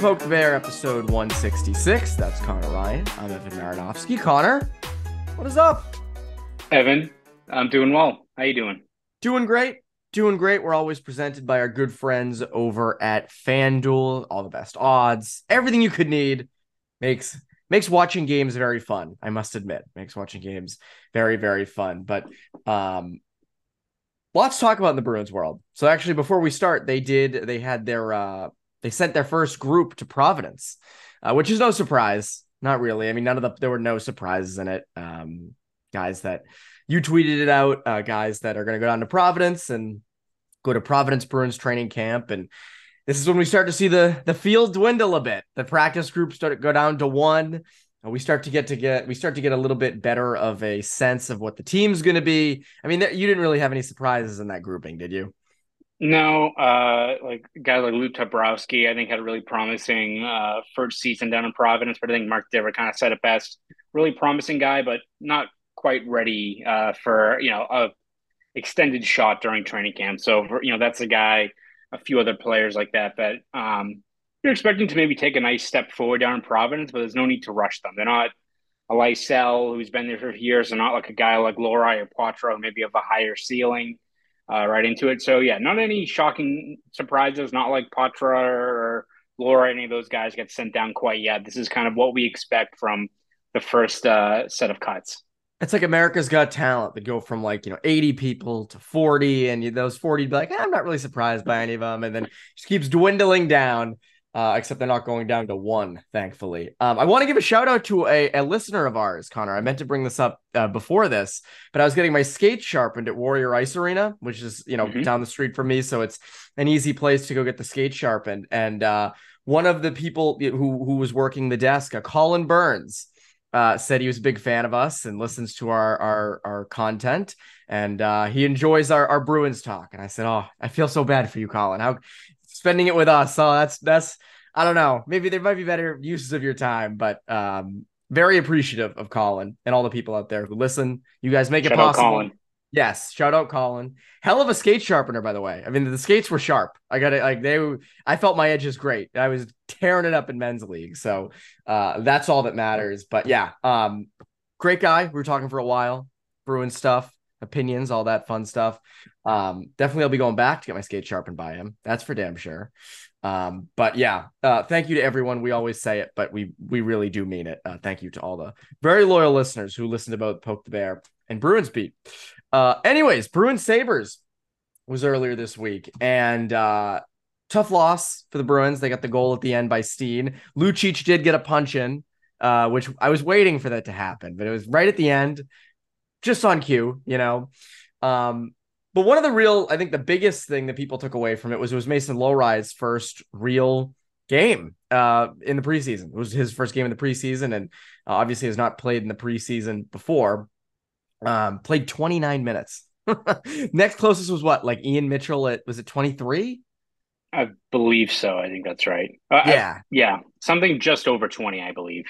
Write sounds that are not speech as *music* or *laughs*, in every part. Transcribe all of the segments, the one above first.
The Bear, episode 166. That's Conor Ryan. I'm Evan Marinofsky. Conor, what is up? Evan, I'm doing well. How you doing? Doing great. Doing great. We're always presented by our good friends over at FanDuel. All the best odds, everything you could need makes makes watching games very fun. I must admit, makes watching games very very fun. But um, lots to talk about in the Bruins world. So actually, before we start, they did they had their uh they sent their first group to Providence, uh, which is no surprise. Not really. I mean, none of the there were no surprises in it. Um, guys that you tweeted it out, uh, guys that are going to go down to Providence and go to Providence Bruins training camp, and this is when we start to see the the field dwindle a bit. The practice groups start go down to one. We start to get to get we start to get a little bit better of a sense of what the team's going to be. I mean, you didn't really have any surprises in that grouping, did you? No, uh, like a guy like Luke Toporowski, I think had a really promising uh, first season down in Providence, but I think Mark Divver kind of said it best. Really promising guy, but not quite ready uh, for you know a extended shot during training camp. So you know that's a guy, a few other players like that that um, you're expecting to maybe take a nice step forward down in Providence, but there's no need to rush them. They're not a Lysell who's been there for years, they're not like a guy like Lohrei or Poitras, maybe of a higher ceiling uh, right into it. So yeah, not any shocking surprises. Not like Poitras or Lohrei, any of those guys get sent down quite yet. This is kind of what we expect from the first uh, set of cuts. It's like America's Got Talent. They go from like you know 80 people to 40, and those 40 be like, eh, I'm not really surprised by any of them, and then just keeps dwindling down uh, except they're not going down to one, thankfully. Um, I want to give a shout out to a, a listener of ours, Conor. I meant to bring this up uh, before this, but I was getting my skate sharpened at Warrior Ice Arena, which is you know mm-hmm. down the street from me, so it's an easy place to go get the skate sharpened. And uh, one of the people who who was working the desk, uh, Colin Burns, uh, said he was a big fan of us and listens to our our our content and uh, he enjoys our our Bruins talk. And I said, "Oh, I feel so bad for you, Colin. How spending it with us. So that's that's I don't know. Maybe there might be better uses of your time, but um, very appreciative of Colin and all the people out there who listen. You guys make shout it possible. Yes, shout out Colin. Hell of a skate sharpener, by the way. I mean, the skates were sharp. I got it. Like they, I felt my edges great. I was tearing it up in men's league, so uh, that's all that matters. But yeah, um, great guy. We were talking for a while, Bruins stuff opinions, all that fun stuff. Um, definitely I'll be going back to get my skate sharpened by him. That's for damn sure. Um, but yeah, uh, thank you to everyone. We always say it, but we we really do mean it. Uh, thank you to all the very loyal listeners who listened about Poke the Bear and Bruins beat. Uh, anyways, Bruins Sabres was earlier this week, and uh, tough loss for the Bruins. They got the goal at the end by Steen. Lucic did get a punch in, uh, which I was waiting for that to happen, but it was right at the end just on cue, you know. Um, but one of the real, I think the biggest thing that people took away from it was it was Mason Lohrei's first real game uh, in the preseason. It was his first game in the preseason, and uh, obviously has not played in the preseason before. Um, played 29 minutes. *laughs* Next closest was what, like Ian Mitchell at was it 23? I believe so. I think that's right. Uh, yeah, I, yeah, something just over 20, I believe.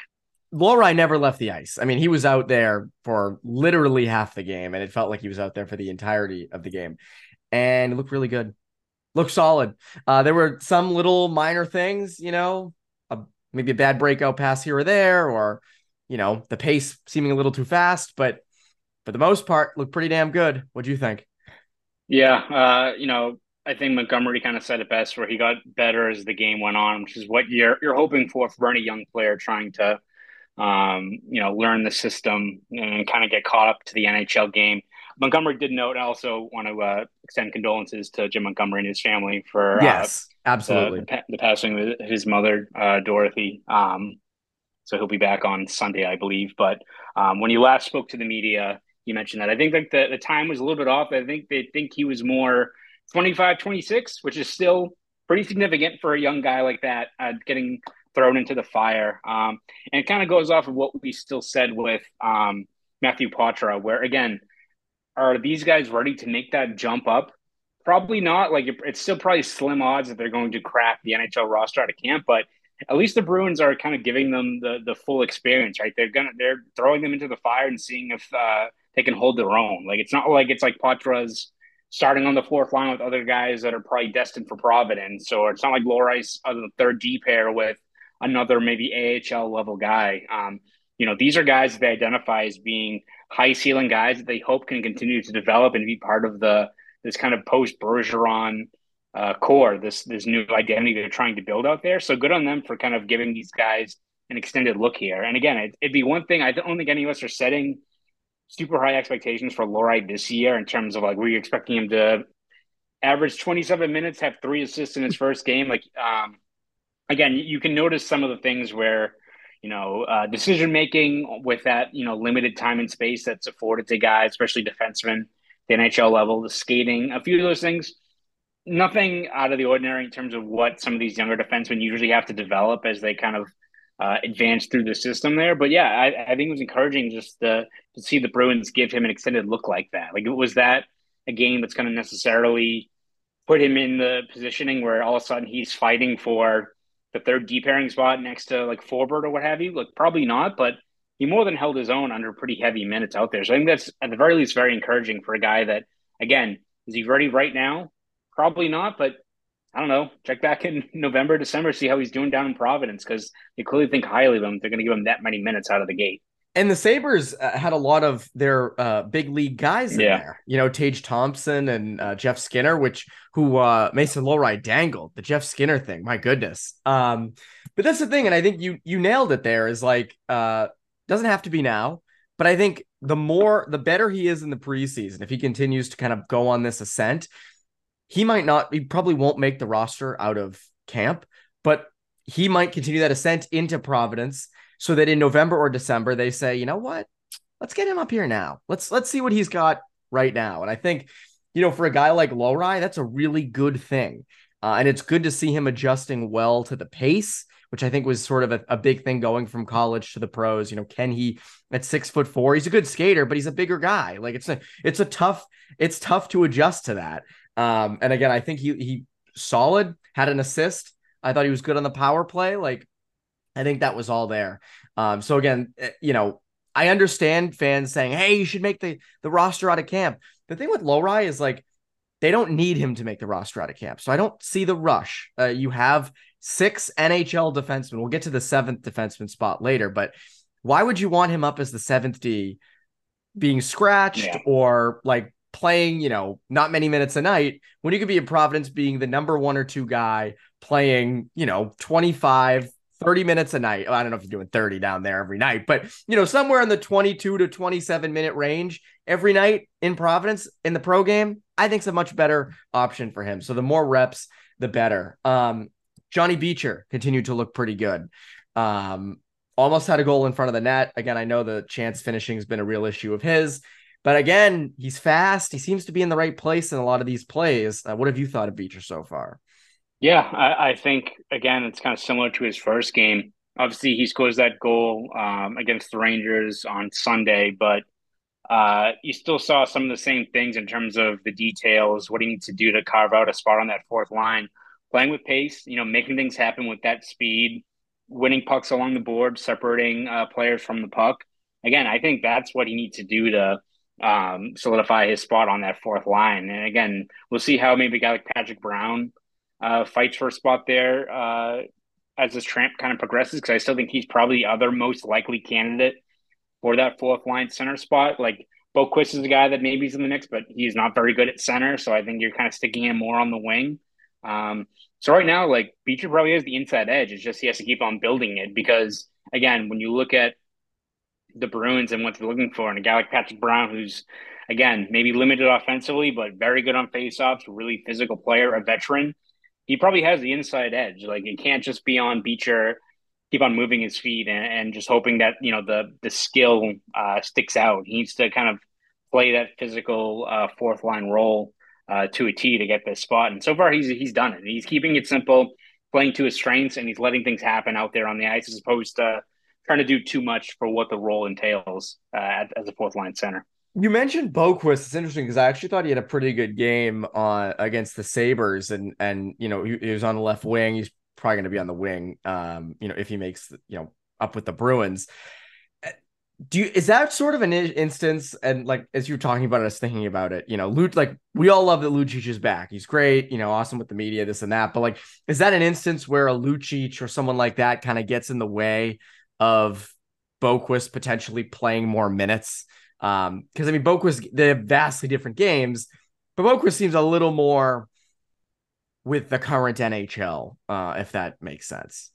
Lohrei never left the ice. I mean, he was out there for literally half the game, and it felt like he was out there for the entirety of the game. And it looked really good. Looked solid. Uh, there were some little minor things, you know, a, maybe a bad breakout pass here or there, or you know, the pace seeming a little too fast, but for the most part, looked pretty damn good. What do you think? Yeah, uh, you know, I think Montgomery kind of said it best, where he got better as the game went on, which is what you're you're hoping for for any young player trying to um, you know, learn the system and kind of get caught up to the NHL game. Montgomery did note, I also want to uh, extend condolences to Jim Montgomery and his family for uh, yes, uh, absolutely the, the, passing of his mother, uh, Dorothy. Um, so he'll be back on Sunday, I believe. But um, when you last spoke to the media, you mentioned that. I think like the, the time was a little bit off. I think they think he was more 25, 26, which is still pretty significant for a young guy like that, uh, getting thrown into the fire. Um, and it kind of goes off of what we still said with um, Matthew Poitras, where again, are these guys ready to make that jump up? Probably not. Like it's still probably slim odds that they're going to crack the NHL roster out of camp, but at least the Bruins are kind of giving them the the full experience, right? They're gonna they're throwing them into the fire and seeing if uh, they can hold their own. Like it's not like it's like Poitras starting on the fourth line with other guys that are probably destined for Providence, or it's not like Lohrei's on the third D pair with another maybe AHL level guy. Um, you know, these are guys that they identify as being high ceiling guys that they hope can continue to develop and be part of the this kind of post Bergeron uh, core, this this new identity they're trying to build out there. So good on them for kind of giving these guys an extended look here. And again, it, would be one thing. I don't think any of us are setting super high expectations for Lohrei this year in terms of like we're expecting him to average 27 minutes, have three assists in his first game. Like um, again, you can notice some of the things where you know uh, decision making with that you know limited time and space that's afforded to guys, especially defensemen, the NHL level, the skating, a few of those things nothing out of the ordinary in terms of what some of these younger defensemen usually have to develop as they kind of uh, advance through the system there. But yeah, I, I, think it was encouraging just to, to see the Bruins give him an extended look like that. Like, was that a game that's going to necessarily put him in the positioning where all of a sudden he's fighting for the third D pairing spot next to like Forbort or what have you? Like, probably not, but he more than held his own under pretty heavy minutes out there. So I think that's at the very least very encouraging for a guy that, again, is he ready right now? Probably not, but I don't know. Check back in *laughs* November, December, see how he's doing down in Providence because they clearly think highly of him. They're going to give him that many minutes out of the gate. And the Sabres uh, had a lot of their uh, big league guys in yeah. there. You know, Tage Thompson and uh, Jeff Skinner, which who uh, Mason Lohrei dangled the Jeff Skinner thing. My goodness. Um, but that's the thing, and I think you you nailed it. There is like uh, doesn't have to be now, but I think the more the better he is in the preseason, if he continues to kind of go on this ascent, he might not, he probably won't make the roster out of camp, but he might continue that ascent into Providence so that in November or December they say, you know what, let's get him up here now. Let's let's see what he's got right now. And I think, you know, for a guy like Lohrei, that's a really good thing. Uh, and it's good to see him adjusting well to the pace, which I think was sort of a, a, big thing going from college to the pros. You know, can he at six foot four? He's a good skater, but he's a bigger guy. Like it's a it's a tough it's tough to adjust to that. Um, and again, I think he he solid, had an assist. I thought he was good on the power play. Like, I think that was all there. Um, so again, eh, you know, I understand fans saying, "Hey, you should make the the roster out of camp." The thing with Lohrei is like they don't need him to make the roster out of camp, so I don't see the rush. Uh, you have six NHL defensemen. We'll get to the seventh defenseman spot later, but why would you want him up as the seventh D, being scratched yeah. or like playing, you know, not many minutes a night when you could be in Providence being the number one or two guy playing, you know, 25, 30 minutes a night. I don't know if you're doing 30 down there every night, but you know, somewhere in the 22 to 27 minute range every night in Providence in the pro game, I think it's a much better option for him. So the more reps, the better. Um, Johnny Beecher continued to look pretty good. Um, almost had a goal in front of the net. Again, I know the chance finishing has been a real issue of his. But again, he's fast. He seems to be in the right place in a lot of these plays. Uh, what have you thought of Beecher so far? Yeah, I, I, think again it's kind of similar to his first game. Obviously, he scores that goal um, against the Rangers on Sunday, but uh, you still saw some of the same things in terms of the details, what he needs to do to carve out a spot on that fourth line, playing with pace, you know, making things happen with that speed, winning pucks along the board, separating uh, players from the puck. Again, I think that's what he needs to do to um, solidify his spot on that fourth line. And again, we'll see how maybe a guy like Patrick Brown uh, fights for a spot there uh, as this tramp kind of progresses. Because I still think he's probably the other most likely candidate for that fourth line center spot. Like Boqvist is a guy that maybe he's in the mix, but he's not very good at center. So I think you're kind of sticking him more on the wing. Um, so right now, like Beecher probably has the inside edge. It's just he has to keep on building it because again, when you look at the Bruins and what they're looking for. And a guy like Patrick Brown, who's again maybe limited offensively, but very good on faceoffs, really physical player, a veteran. He probably has the inside edge. Like it can't just be on Beecher, keep on moving his feet and, and just hoping that you know the the skill uh, sticks out. He needs to kind of play that physical uh, fourth line role uh, to a T to get this spot. And so far, he's he's done it. He's keeping it simple, playing to his strengths, and he's letting things happen out there on the ice as opposed to trying to do too much for what the role entails uh, as a fourth line center. You mentioned Boqvist. It's interesting because I actually thought he had a pretty good game on against the Sabres, and and you know he, he was on the left wing. He's probably going to be on the wing. Um, you know if he makes you know up with the Bruins. do you is that sort of an instance and like as you were talking about it, I was thinking about it, you know, Luch like we all love that Lucic is back. He's great, you know, awesome with the media, this and that. But like, is that an instance where a Lucic or someone like that kind of gets in the way of Boqvist potentially playing more minutes? Um, because I mean Boqvist they have vastly different games, but Boqvist seems a little more with the current NHL, uh, if that makes sense.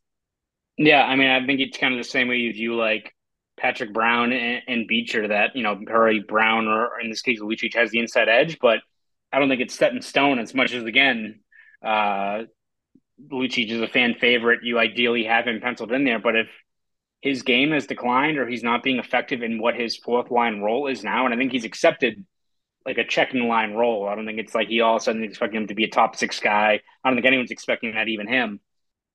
Yeah, I mean, I think it's kind of the same way you view like Patrick Brown and, and Beecher that, you know, Perry Brown or in this case, Lucic has the inside edge, but I don't think it's set in stone as much as, again, uh, Lucic is a fan favorite. You ideally have him penciled in there, but if his game has declined or he's not being effective in what his fourth line role is now, and I think he's accepted like a checking line role. I don't think it's like he all of a sudden expecting him to be a top six guy. I don't think anyone's expecting that, even him.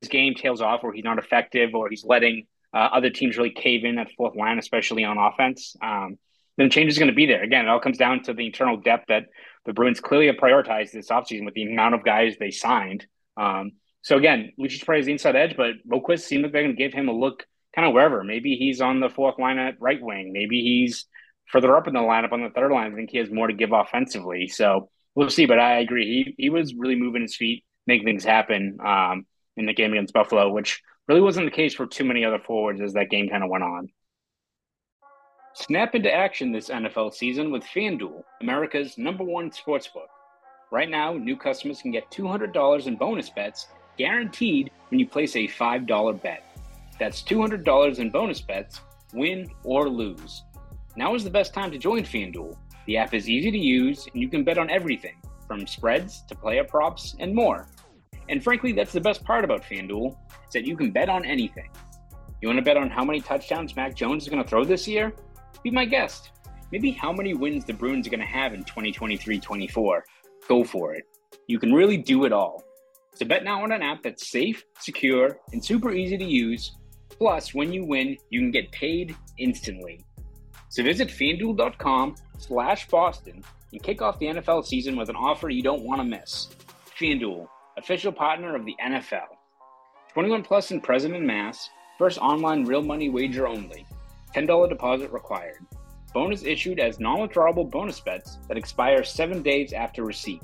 His game tails off where he's not effective or he's letting uh, other teams really cave in at fourth line, especially on offense, um, then the change is going to be there. Again, it all comes down to the internal depth that the Bruins clearly have prioritized this offseason with the amount of guys they signed. Um, so again, Lucic probably is the inside edge, but Boqvist seems like they're going to give him a look kind of wherever. Maybe he's on the fourth line at right wing. Maybe he's further up in the lineup on the third line. I think he has more to give offensively. So we'll see. But I agree. He he was really moving his feet, making things happen um, in the game against Buffalo, which Really wasn't the case for too many other forwards as that game kind of went on. Snap into action this NFL season with FanDuel, America's number one sportsbook. Right now, new customers can get $200 in bonus bets guaranteed when you place a $5 bet. That's $200 in bonus bets, win or lose. Now is the best time to join FanDuel. The app is easy to use and you can bet on everything from spreads to player props and more. And frankly, that's the best part about FanDuel is that you can bet on anything. You want to bet on how many touchdowns Mac Jones is going to throw this year? Be my guest. Maybe how many wins the Bruins are going to have in 2023-24. Go for it. You can really do it all. So bet now on an app that's safe, secure, and super easy to use. Plus, when you win, you can get paid instantly. So visit fanduel.com slash Boston and kick off the NFL season with an offer you don't want to miss. FanDuel, official partner of the NFL. 21 and present in mass. First online real money wager only. $10 deposit required. Bonus issued as non-withdrawable bonus bets that expire seven days after receipt.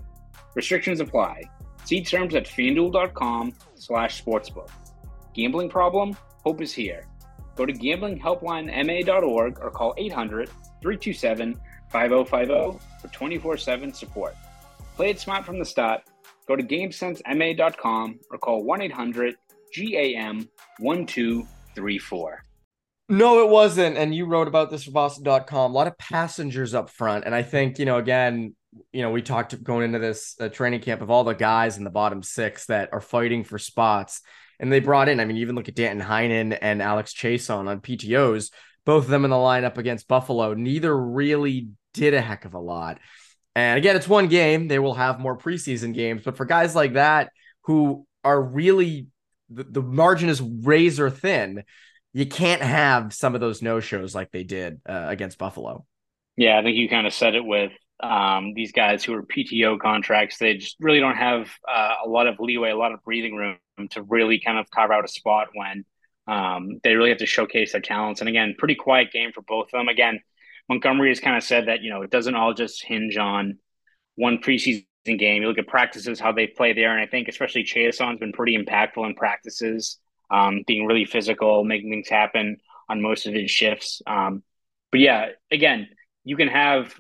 Restrictions apply. See terms at fanduel.com slash sportsbook. Gambling problem? Hope is here. Go to gamblinghelplinema.org or call 800 327 5050 for 24 7 support. Play it smart from the start Go to GameSenseMA.com or call 1 800 GAM 1234. No, it wasn't. And you wrote about this for Boston.com. A lot of passengers up front. And I think, you know, again, you know, we talked going into this uh, training camp of all the guys in the bottom six that are fighting for spots. And they brought in, I mean, even look at Danton Heinen and Alex Chiasson on PTOs, both of them in the lineup against Buffalo. Neither really did a heck of a lot. And again, it's one game. They will have more preseason games. But for guys like that who are really, the, the margin is razor thin, you can't have some of those no shows like they did uh, against Buffalo. Yeah, I think you kind of said it with um, these guys who are PTO contracts. They just really don't have uh, a lot of leeway, a lot of breathing room to really kind of carve out a spot when um, they really have to showcase their talents. And again, pretty quiet game for both of them. Again, Montgomery has kind of said that you know it doesn't all just hinge on one preseason game. You look at practices, how they play there, and I think especially Chiasson's been pretty impactful in practices, um, being really physical, making things happen on most of his shifts. Um, but yeah, again, you can have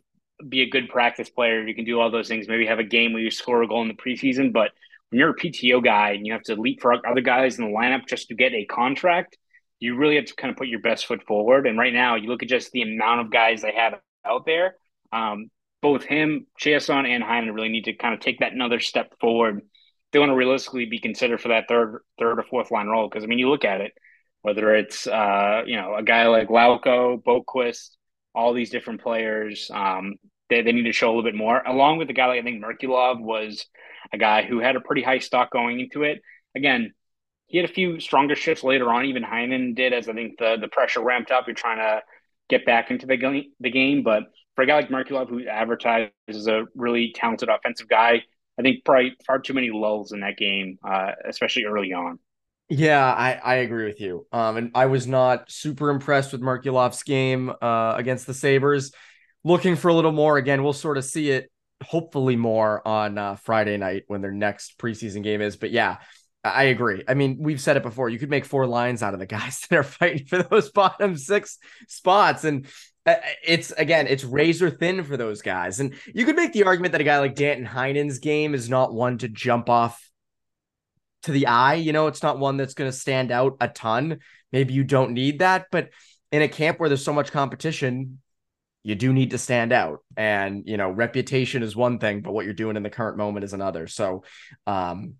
be a good practice player. You can do all those things. Maybe have a game where you score a goal in the preseason, but when you're a PTO guy and you have to leapfrog other guys in the lineup just to get a contract, you really have to kind of put your best foot forward. And right now, you look at just the amount of guys they have out there. Um, both him, Chiasson, and Heinen really need to kind of take that another step forward. They want to realistically be considered for that third, third or fourth line role. Because I mean, you look at it, whether it's uh, you know a guy like Lauko, Boqvist, all these different players, um, they they need to show a little bit more. Along with the guy like I think Merkulov was a guy who had a pretty high stock going into it. Again, he had a few stronger shifts later on. Even Heinen did, as I think the the pressure ramped up. You're trying to get back into the game, the game. But for a guy like Merkulov, who advertised as a really talented offensive guy, I think probably far too many lulls in that game, uh, especially early on. Yeah, I, I agree with you. Um, and I was not super impressed with Merkulov's game uh, against the Sabres. Looking for a little more. Again, we'll sort of see it hopefully more on uh, Friday night when their next preseason game is. But yeah, I agree. I mean, we've said it before. You could make four lines out of the guys *laughs* that are fighting for those bottom six spots. And uh, it's again, it's razor thin for those guys. And you could make the argument that a guy like Danton Heinen's game is not one to jump off to the eye. You know, it's not one that's going to stand out a ton. Maybe you don't need that, but in a camp where there's so much competition, you do need to stand out. And, you know, reputation is one thing, but what you're doing in the current moment is another. So, um,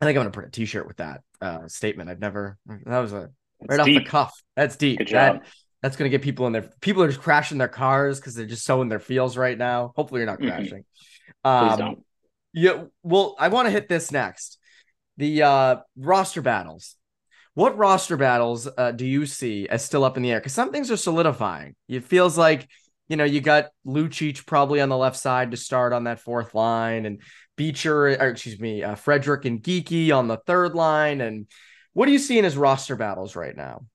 I think I'm going to print a t-shirt with that uh, statement. I've never, that was a that's right deep. off the cuff. That's deep. Good job. That, that's going to get people in their, people are just crashing their cars because they're just so in their feels right now. Hopefully you're not crashing. Mm-hmm. Um, Please don't. Yeah. Well, I want to hit this next the uh, roster battles. What roster battles uh, do you see as still up in the air? Because some things are solidifying. It feels like you know you got Lucic probably on the left side to start on that fourth line, and Beecher, or excuse me, uh, Frederic and Geekie on the third line. And what are you seeing as roster battles right now?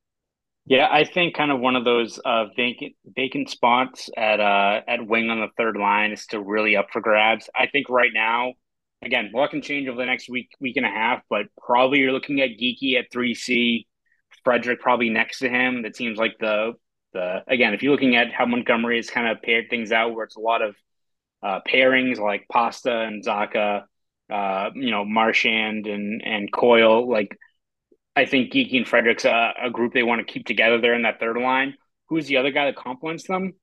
Yeah, I think kind of one of those uh, vacant vacant spots at uh, at wing on the third line is still really up for grabs. I think right now again, a lot can change over the next week, week and a half, but probably you're looking at Geekie at 3C, Frederic probably next to him. That seems like the the again, if you're looking at how Montgomery has kind of paired things out where it's a lot of uh, pairings like Pasta and Zacha, uh, you know, Marchand and and Coyle, like I think Geekie and Frederic's a, a group they want to keep together there in that third line. Who's the other guy that complements them?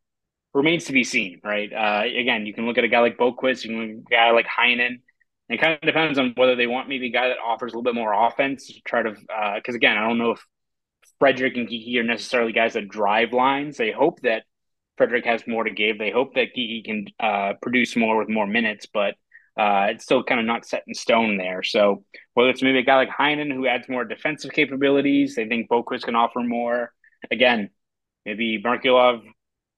Remains to be seen, right? Uh, again, you can look at a guy like Boqvist, you can look at a guy like Heinen it kind of depends on whether they want maybe a guy that offers a little bit more offense to try to, because uh, again, I don't know if Frederic and Geekie are necessarily guys that drive lines. They hope that Frederic has more to give. They hope that Geekie can uh, produce more with more minutes, but uh, it's still kind of not set in stone there. So whether it's maybe a guy like Heinen who adds more defensive capabilities, they think Boqvist can offer more. Again, maybe Merkulov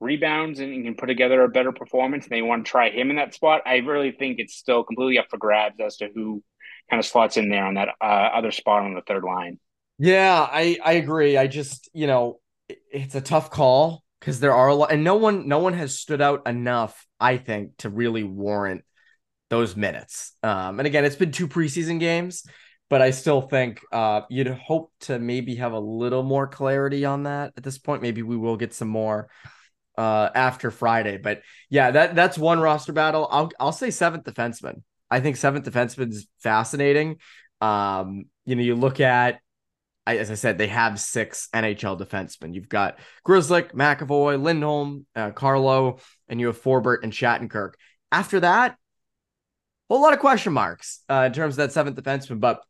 rebounds and can put together a better performance and they want to try him in that spot, I really think it's still completely up for grabs as to who kind of slots in there on that uh, other spot on the third line. Yeah, I I agree. I just, you know, it's a tough call because there are a lot and no one no one has stood out enough, I think, to really warrant those minutes. Um, and again, it's been two preseason games, but I still think uh, you'd hope to maybe have a little more clarity on that at this point. Maybe we will get some more uh, after Friday. But yeah, that that's one roster battle. I'll I'll say seventh defenseman. I think seventh defenseman is fascinating. Um, you know, you look at as I said, they have six NHL defensemen. You've got Grzelcyk, McAvoy, Lindholm, uh, Carlo, and you have Forbort and Shattenkirk. After that, a whole lot of question marks uh, in terms of that seventh defenseman. But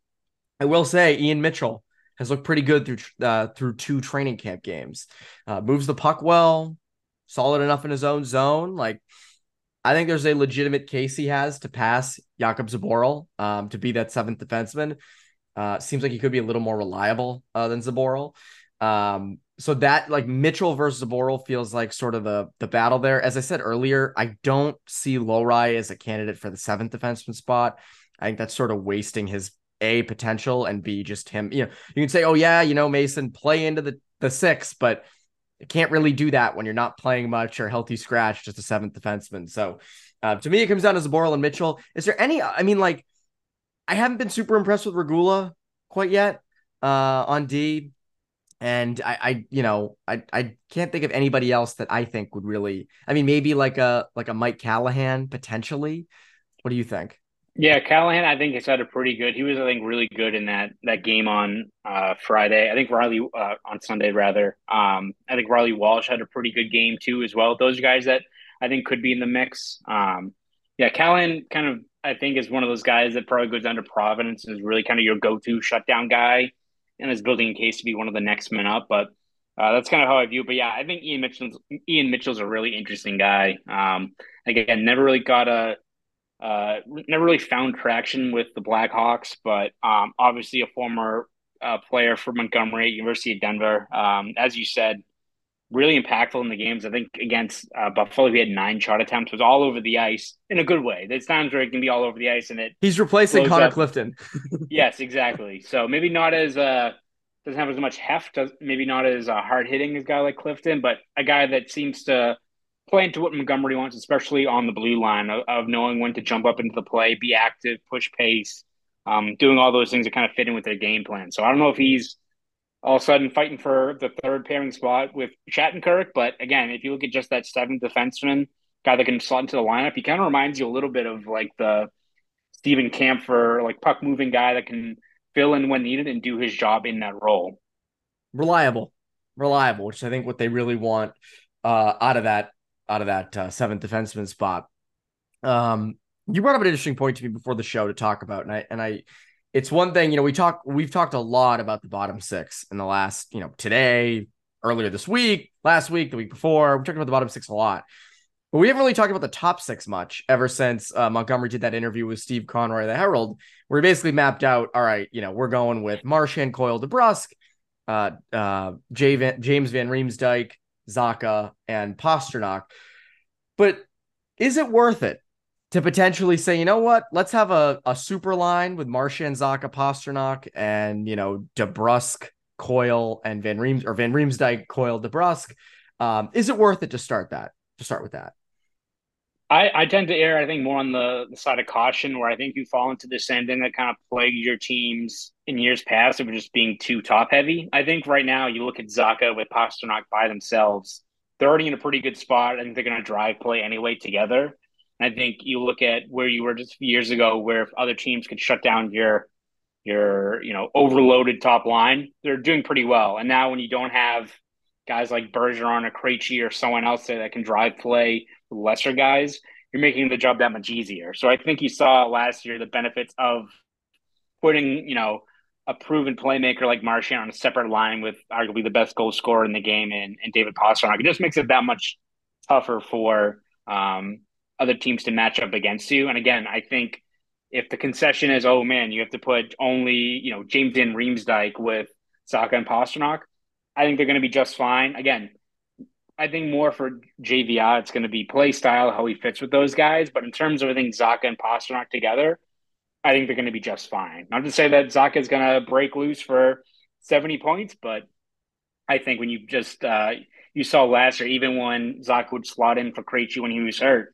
I will say, Ian Mitchell has looked pretty good through uh, through two training camp games. Uh, moves the puck well, solid enough in his own zone. Like, I think there's a legitimate case he has to pass Jakub Zboril um, to be that seventh defenseman. Uh, seems like he could be a little more reliable uh, than Zboril. Um, so that like Mitchell versus Zboril feels like sort of the the battle there. As I said earlier, I don't see Lohrei as a candidate for the seventh defenseman spot. I think that's sort of wasting his a potential and b just him. You know, you can say, oh yeah, you know Mason play into the the six, but can't really do that when you're not playing much or healthy scratch, just a seventh defenseman. So uh, to me, it comes down to Zboril and Mitchell. Is there any? I mean, like, I haven't been super impressed with Regula quite yet uh, on D, and I, I, you know, I, I can't think of anybody else that I think would really. I mean, maybe like a like a Mike Callahan potentially. What do you think? Yeah, Callahan, I think has had a pretty good. He was, I think, really good in that that game on uh, Friday. I think Riley uh, on Sunday rather. Um, I think Riley Walsh had a pretty good game too as well. Those guys that I think could be in the mix. Um, yeah, Callahan kind of I think is one of those guys that probably goes down to Providence and is really kind of your go-to shutdown guy, and is building a case to be one of the next men up. But uh, that's kind of how I view. It. But yeah, I think Ian Mitchell's Ian Mitchell's a really interesting guy. Um, again, never really got a uh, never really found traction with the Blackhawks, but um, obviously a former uh, player for Montgomery, University of Denver. Um, as you said, really impactful in the games. I think against uh, Buffalo, he had nine shot attempts, was all over the ice in a good way. There's times where it can be all over the ice, and it he's replacing Connor up. Clifton. *laughs* *laughs* yes, exactly. So maybe not as uh doesn't have as much heft, does maybe not as uh, hard hitting as a guy like Clifton, but a guy that seems to play into what Montgomery wants, especially on the blue line of, of knowing when to jump up into the play, be active, push pace, um, doing all those things that kind of fit in with their game plan. So I don't know if he's all of a sudden fighting for the third pairing spot with Shattenkirk. But again, if you look at just that seventh defenseman, guy that can slot into the lineup, he kind of reminds you a little bit of like the Steven Kampfer, like puck moving guy that can fill in when needed and do his job in that role. Reliable, reliable, which I think what they really want uh, out of that out of that uh, seventh defenseman spot. Um, you brought up an interesting point to me before the show to talk about, and I and I it's one thing, you know, we talk we've talked a lot about the bottom six in the last, you know, today, earlier this week, last week, the week before. We talked about the bottom six a lot. But we haven't really talked about the top six much ever since uh, Montgomery did that interview with Steve Conroy, of the Herald, where he basically mapped out, all right, you know, we're going with Marchand, Coyle, DeBrusk, uh, uh, Van, James Van Riemsdyk, Zacha, and Pastrnak. But is it worth it to potentially say, you know what, let's have a, a super line with Marchand, Zacha, Pastrnak, and you know DeBrusk, Coyle, and Van Reems or Van Riemsdyk, Coyle, DeBrusk. Um, is it worth it to start that? To start with that. I, I tend to err, I think, more on the, the side of caution, where I think you fall into the same thing that kind of plagued your teams in years past of just being too top heavy. I think right now you look at Zacha with Pastrnak by themselves, they're already in a pretty good spot. I think they're going to drive play anyway together. And I think you look at where you were just years ago, where if other teams could shut down your your you know overloaded top line, they're doing pretty well. And now when you don't have guys like Bergeron or Krejci or someone else there that can drive play lesser guys, you're making the job that much easier. So I think you saw last year the benefits of putting you know a proven playmaker like Marchand on a separate line with arguably the best goal scorer in the game and, and David Pastrnak. It just makes it that much tougher for um, other teams to match up against you. And again, I think if the concession is, oh man, you have to put only, you know, James Van Riemsdyk with Zacha and Pastrnak, I think they're going to be just fine. Again, I think more for JVR, it's going to be play style, how he fits with those guys. But in terms of I think Zacha and Pastrnak together, I think they're going to be just fine. Not to say that Zacha is going to break loose for 70 points, but I think when you just, uh, you saw last year, even when Zacha would slot in for Krejci when he was hurt,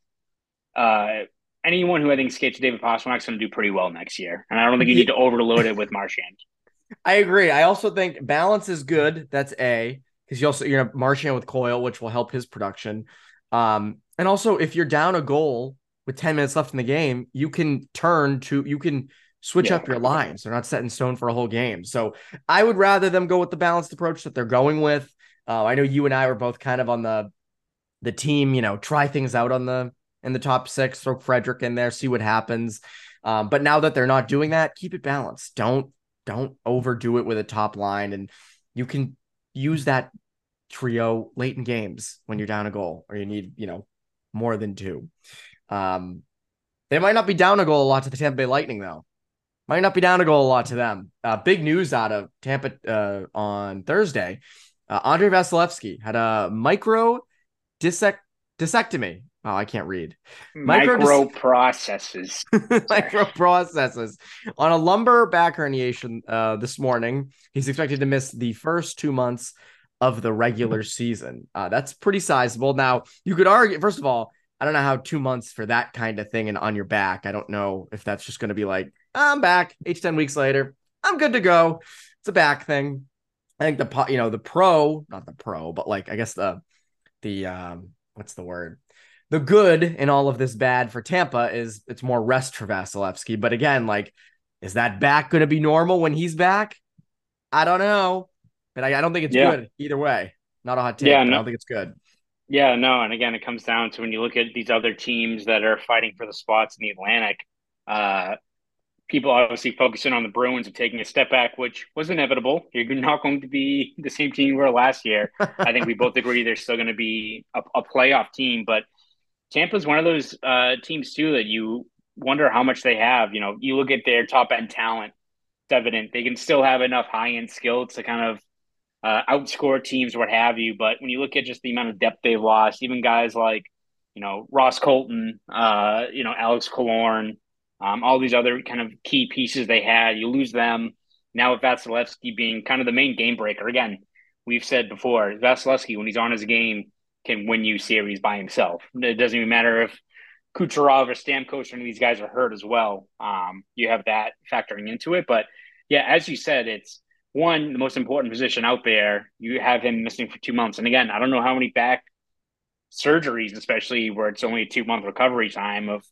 uh, anyone who I think skates David Pastrnak is going to do pretty well next year. And I don't think you need to overload it with Marchand. *laughs* I agree. I also think balance is good. That's A, because you also you're gonna Marchand with Coyle, which will help his production. Um, and also if you're down a goal with 10 minutes left in the game, you can turn to you can switch yeah. up your lines. They're not set in stone for a whole game. So I would rather them go with the balanced approach that they're going with. Uh, I know you and I were both kind of on the the team, you know, try things out on the in the top six, throw Frederic in there, see what happens. Um, but now that they're not doing that, keep it balanced. Don't don't overdo it with a top line, and you can use that trio late in games when you're down a goal or you need you know more than two. Um, they might not be down a goal a lot to the Tampa Bay Lightning though. Might not be down a goal a lot to them. Uh, big news out of Tampa uh, on Thursday. Uh, Andrei Vasilevskiy had a micro dissect discectomy Oh, I can't read. Micro processes. *laughs* Micro processes on a lumbar back herniation uh, this morning. He's expected to miss the first two months of the regular *laughs* season. Uh, that's pretty sizable. Now, you could argue, first of all, I don't know how two months for that kind of thing and on your back. I don't know if that's just going to be like, I'm back eight to 10 weeks later. I'm good to go. It's a back thing. I think the, you know, the pro, not the pro, but like, I guess the, the, um, what's the word? The good in all of this bad for Tampa is it's more rest for Vasilevskiy. But again, like, is that back going to be normal when he's back? I don't know, but I, I don't think it's yeah. good either way. Not a hot take. Yeah, no, I don't think it's good. Yeah, no, and again, it comes down to when you look at these other teams that are fighting for the spots in the Atlantic. Uh, people obviously focusing on the Bruins and taking a step back, which was inevitable. You're not going to be the same team you were last year. I think we both *laughs* agree they're still going to be a, a playoff team, but Tampa's one of those uh, teams too that you wonder how much they have. You know, you look at their top end talent; it's evident they can still have enough high end skill to kind of uh, outscore teams, what have you. But when you look at just the amount of depth they've lost, even guys like you know Ross Colton, uh, you know Alex Killorn, um, all these other kind of key pieces they had, you lose them. Now with Vasilevskiy being kind of the main game breaker again, we've said before, Vasilevskiy when he's on his game can win you series by himself. It doesn't even matter if Kucherov or Stamkos or any of these guys are hurt as well. Um, you have that factoring into it, but yeah, as you said, it's one the most important position out there. You have him missing for two months, and again, I don't know how many back surgeries, especially where it's only a two month recovery time of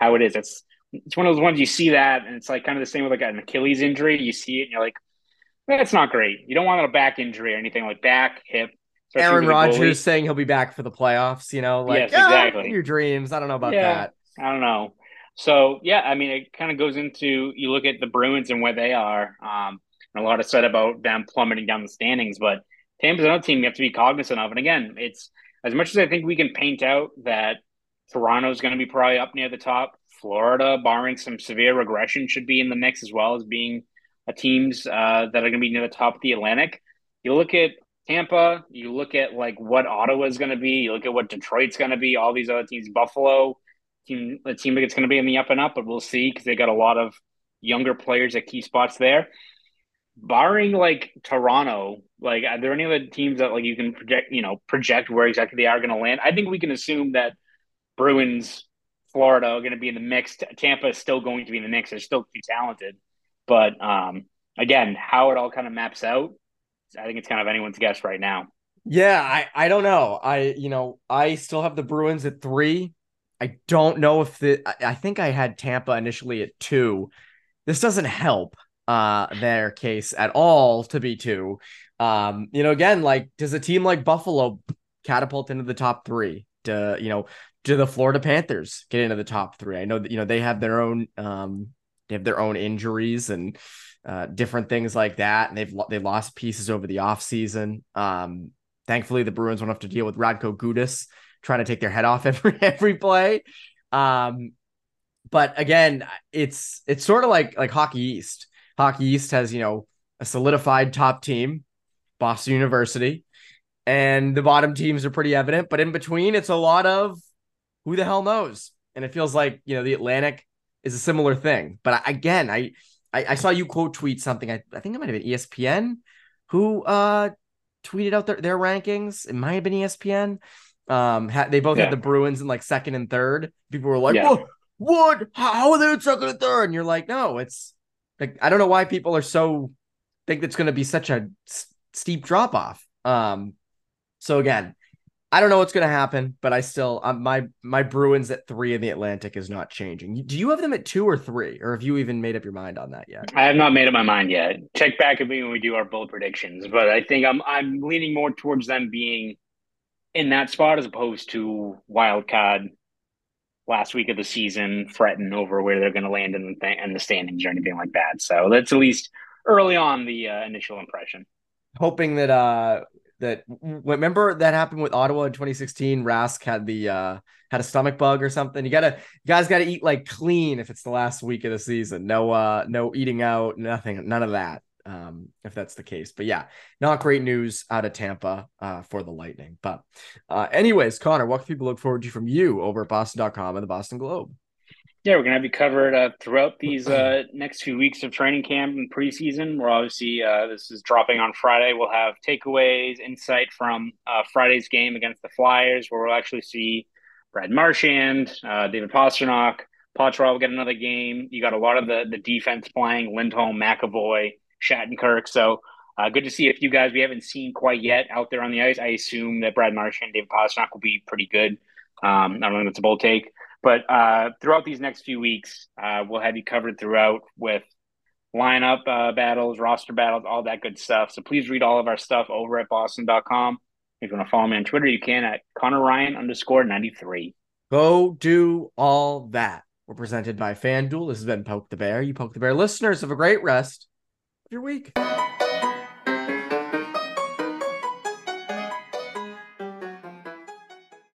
how it is. It's it's one of those ones you see that, and it's like kind of the same with like an Achilles injury. You see it, and you're like, that's not great. You don't want a back injury or anything like back, hip. Aaron Rodgers saying he'll be back for the playoffs. You know, like yes, exactly. your dreams. I don't know about yeah, that. I don't know. So yeah, I mean, it kind of goes into you look at the Bruins and where they are. Um, and a lot of said about them plummeting down the standings, but Tampa's another team you have to be cognizant of. And again, it's as much as I think we can paint out that Toronto's going to be probably up near the top. Florida, barring some severe regression, should be in the mix as well as being a teams uh, that are going to be near the top of the Atlantic. You look at Tampa, you look at like what Ottawa is going to be, you look at what Detroit's going to be, all these other teams, Buffalo, team, the team it's going to be in the up and up, but we'll see because they got a lot of younger players at key spots there barring like Toronto, like are there any other teams that like you can project, you know, project where exactly they are going to land? I think we can assume that Bruins, Florida are going to be in the mix. Tampa is still going to be in the mix. They're still too talented, but um, again, how it all kind of maps out, I think it's kind of anyone's guess right now. Yeah, I I don't know. I you know I still have the Bruins at three. I don't know if the I, think I had Tampa initially at two. This doesn't help uh their case at all to be two. Um, you know, again, like does a team like Buffalo catapult into the top three? Do you know, do the Florida Panthers get into the top three? I know that you know they have their own um they have their own injuries and uh different things like that, and they've they lost pieces over the offseason. Um, thankfully the Bruins won't have to deal with Radko Gudas trying to take their head off *laughs* every every play. Um, but again, it's it's sort of like like hockey East. Hockey East has, you know, a solidified top team, Boston University, and the bottom teams are pretty evident. But in between, it's a lot of who the hell knows. And it feels like, you know, the Atlantic is a similar thing. But again, I, I, I saw you quote tweet something. I, I think it might have been ESPN who uh tweeted out their, their rankings. It might have been ESPN. Um, ha- they both yeah. had the Bruins in like second and third. People were like, yeah. "What? What? How are they in second and third? And you're like, "No, it's like I don't know why people are so think it's going to be such a s- steep drop off. Um, so again, I don't know what's going to happen, but I still um, my my Bruins at three in the Atlantic is not changing. Do you have them at two or three, or have you even made up your mind on that yet? I have not made up my mind yet. Check back at me when we do our bold predictions, but I think I'm I'm leaning more towards them being in that spot as opposed to wild card last week of the season fretting over where they're going to land in the th- in the standings or anything like that. So that's at least early on the uh, initial impression. Hoping that uh that remember that happened with Ottawa in 2016. Rask had the uh had a stomach bug or something. You gotta you guys gotta eat like clean if it's the last week of the season. No uh no eating out, nothing, none of that um, if that's the case. But yeah, not great news out of Tampa uh, for the Lightning. But uh, anyways, Conor, what can people look forward to from you over at Boston.com and the Boston Globe? Yeah, we're gonna have you covered uh, throughout these uh, next few weeks of training camp and preseason. We're obviously uh, this is dropping on Friday. We'll have takeaways, insight from uh, Friday's game against the Flyers, where we'll actually see Brad Marchand, uh, David Pastrnak, Poitras will get another game. You got a lot of the the defense playing Lindholm, McAvoy, Shattenkirk. So uh, good to see a few guys we haven't seen quite yet out there on the ice. I assume that Brad Marchand David Pastrnak will be pretty good. Um, I don't think that's a bold take, but uh, throughout these next few weeks, uh, we'll have you covered throughout with lineup uh, battles, roster battles, all that good stuff. So please read all of our stuff over at boston.com. If you want to follow me on Twitter, you can at Conor Ryan underscore 93. Go do all that. We're presented by FanDuel. This has been Poke the Bear. You Poke the Bear listeners have a great rest of your week.